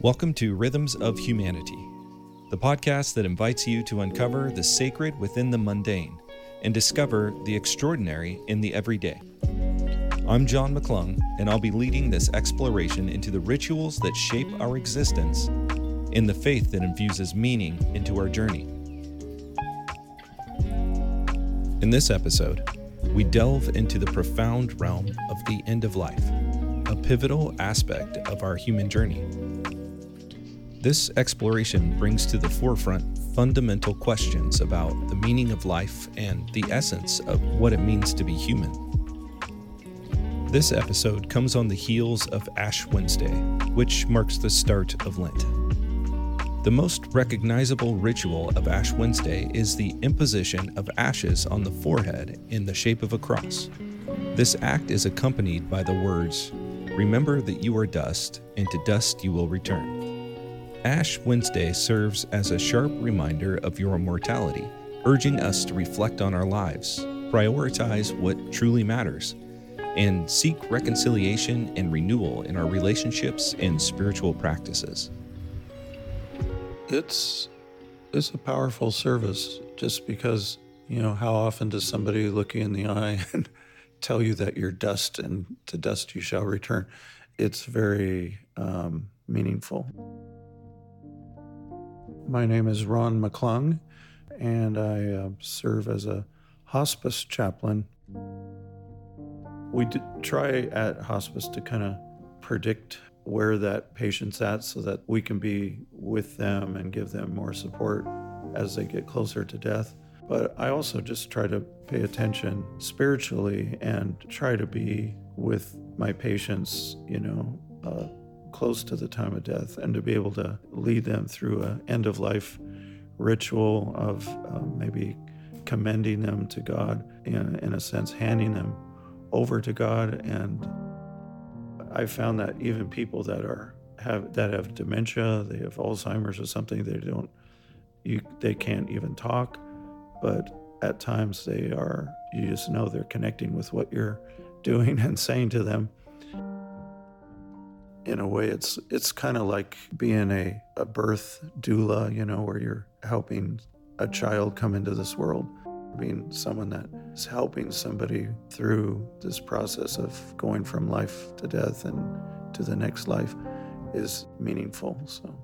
Welcome to Rhythms of Humanity, the podcast that invites you to uncover the sacred within the mundane and discover the extraordinary in the everyday. I'm John McClung, and I'll be leading this exploration into the rituals that shape our existence in the faith that infuses meaning into our journey. In this episode, we delve into the profound realm of the end of life, a pivotal aspect of our human journey. This exploration brings to the forefront fundamental questions about the meaning of life and the essence of what it means to be human. This episode comes on the heels of Ash Wednesday, which marks the start of Lent. The most recognizable ritual of Ash Wednesday is the imposition of ashes on the forehead in the shape of a cross. This act is accompanied by the words, Remember that you are dust, and to dust you will return. Ash Wednesday serves as a sharp reminder of your mortality, urging us to reflect on our lives, prioritize what truly matters, and seek reconciliation and renewal in our relationships and spiritual practices. It's it's a powerful service just because, you know, how often does somebody look you in the eye and tell you that you're dust and to dust you shall return? It's very um, meaningful. My name is Ron McClung, and I uh, serve as a hospice chaplain. We try at hospice to kind of predict where that patient's at so that we can be with them and give them more support as they get closer to death. But I also just try to pay attention spiritually and try to be with my patients, you know, uh, close to the time of death and to be able to lead them through an end of life ritual of um, maybe commending them to God, in, in a sense, handing them over to God. And I found that even people that are have that have dementia, they have Alzheimer's or something, they don't, you, they can't even talk, but at times they are. You just know they're connecting with what you're doing and saying to them in a way it's it's kind of like being a, a birth doula you know where you're helping a child come into this world. Being someone that is helping somebody through this process of going from life to death and to the next life is meaningful so.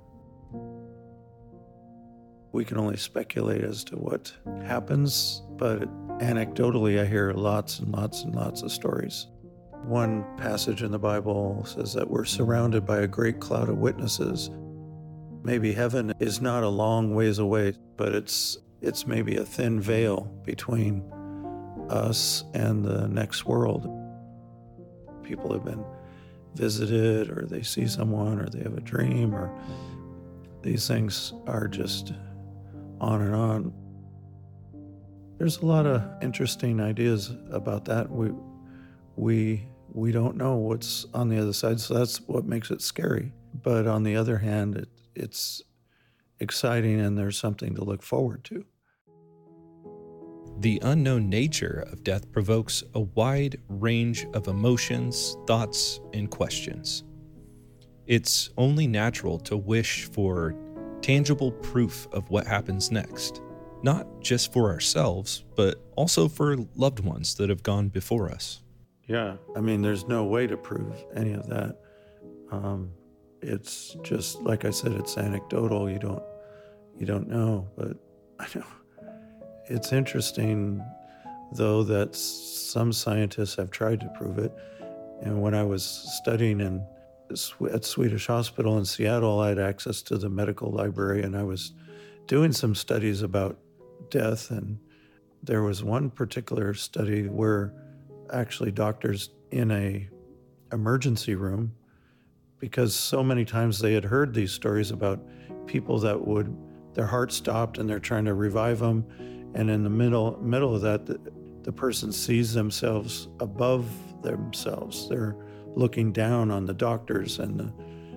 We can only speculate as to what happens but anecdotally i hear lots and lots and lots of stories one passage in the Bible says that we're surrounded by a great cloud of witnesses. Maybe heaven is not a long ways away, but it's it's maybe a thin veil between us and the next world. People have been visited or they see someone or they have a dream or these things are just on and on. There's a lot of interesting ideas about that. We we we don't know what's on the other side. So that's what makes it scary. But on the other hand, it, it's exciting and there's something to look forward to. The unknown nature of death provokes a wide range of emotions, thoughts, and questions. It's only natural to wish for tangible proof of what happens next, not just for ourselves, but also for loved ones that have gone before us. Yeah, I mean, there's no way to prove any of that. Um, it's just like I said, it's anecdotal. You don't, you don't know. But I know it's interesting, though, that some scientists have tried to prove it. And when I was studying in at Swedish Hospital in Seattle, I had access to the medical library, and I was doing some studies about death. And there was one particular study where actually doctors in a emergency room because so many times they had heard these stories about people that would their heart stopped and they're trying to revive them. And in the middle middle of that the, the person sees themselves above themselves. They're looking down on the doctors and the,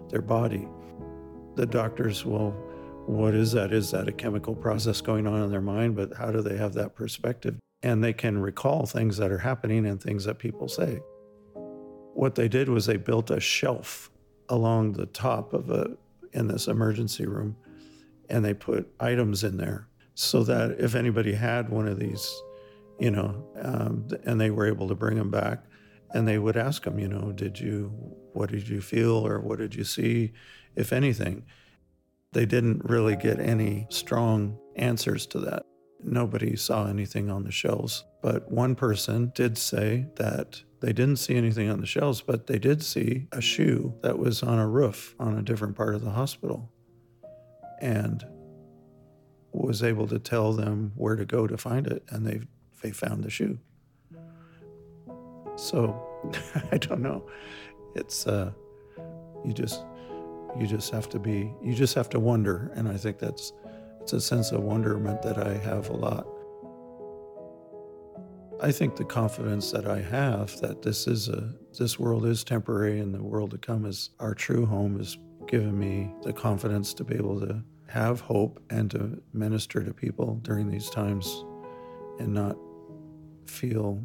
their body. The doctors will what is that? Is that a chemical process going on in their mind? But how do they have that perspective and they can recall things that are happening and things that people say. What they did was they built a shelf along the top of a in this emergency room and they put items in there so that if anybody had one of these, you know, um, and they were able to bring them back, and they would ask them, you know, did you, what did you feel or what did you see, if anything? They didn't really get any strong answers to that. Nobody saw anything on the shelves. But one person did say that they didn't see anything on the shelves, but they did see a shoe that was on a roof on a different part of the hospital and was able to tell them where to go to find it. And they, they found the shoe. So I don't know. It's, uh, you just, you just have to be, you just have to wonder. And I think that's, it's a sense of wonderment that I have a lot. I think the confidence that I have that this is a this world is temporary and the world to come is our true home has given me the confidence to be able to have hope and to minister to people during these times and not feel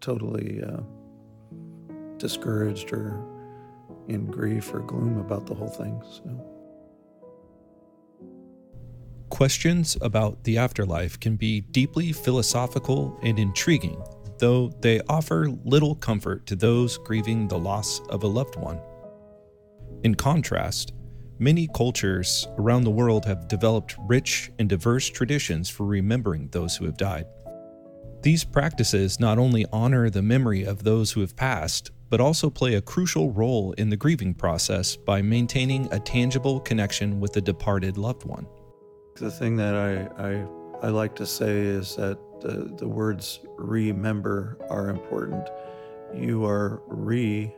totally uh, discouraged or in grief or gloom about the whole thing. So. Questions about the afterlife can be deeply philosophical and intriguing, though they offer little comfort to those grieving the loss of a loved one. In contrast, many cultures around the world have developed rich and diverse traditions for remembering those who have died. These practices not only honor the memory of those who have passed, but also play a crucial role in the grieving process by maintaining a tangible connection with the departed loved one. The thing that I, I, I like to say is that the, the words remember are important. You are remembering,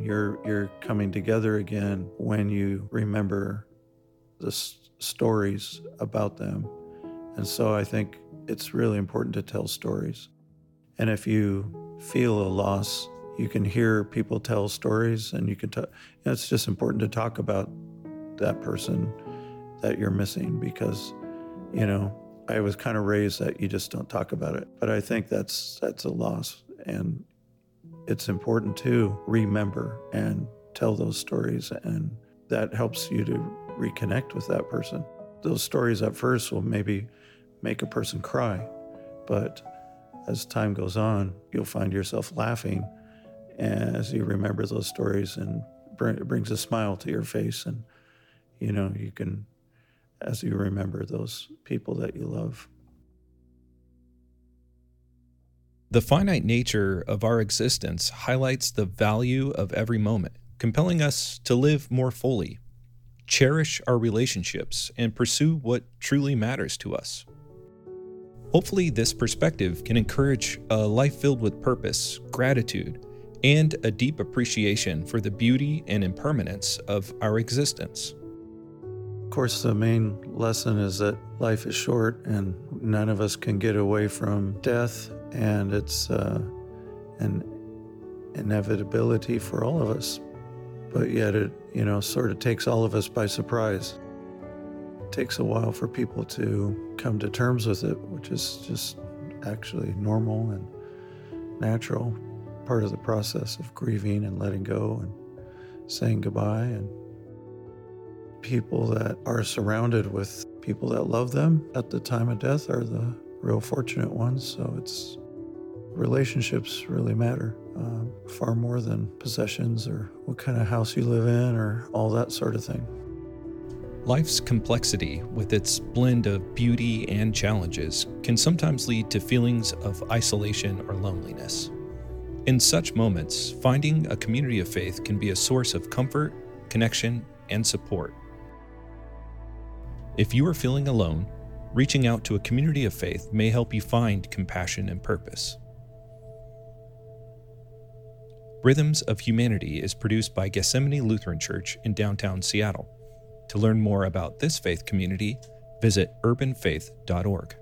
you're, you're coming together again when you remember the s- stories about them. And so I think it's really important to tell stories. And if you feel a loss, you can hear people tell stories and you can tell, you know, it's just important to talk about that person that you're missing because, you know, I was kind of raised that you just don't talk about it. But I think that's that's a loss and it's important to remember and tell those stories and that helps you to reconnect with that person. Those stories at first will maybe make a person cry, but as time goes on, you'll find yourself laughing as you remember those stories and it brings a smile to your face and you know you can as you remember those people that you love. The finite nature of our existence highlights the value of every moment, compelling us to live more fully, cherish our relationships, and pursue what truly matters to us. Hopefully, this perspective can encourage a life filled with purpose, gratitude, and a deep appreciation for the beauty and impermanence of our existence course, the main lesson is that life is short and none of us can get away from death, and it's uh, an inevitability for all of us. But yet, it, you know, sort of takes all of us by surprise. It takes a while for people to come to terms with it, which is just actually normal and natural, part of the process of grieving and letting go and saying goodbye and people that are surrounded with people that love them at the time of death are the real fortunate ones. So it's relationships really matter uh, far more than possessions or what kind of house you live in or all that sort of thing. Life's complexity, with its blend of beauty and challenges, can sometimes lead to feelings of isolation or loneliness. In such moments, finding a community of faith can be a source of comfort, connection, and support. If you are feeling alone, reaching out to a community of faith may help you find compassion and purpose. Rhythms of Humanity is produced by Gethsemane Lutheran Church in downtown Seattle. To learn more about this faith community, visit urbanfaith.org.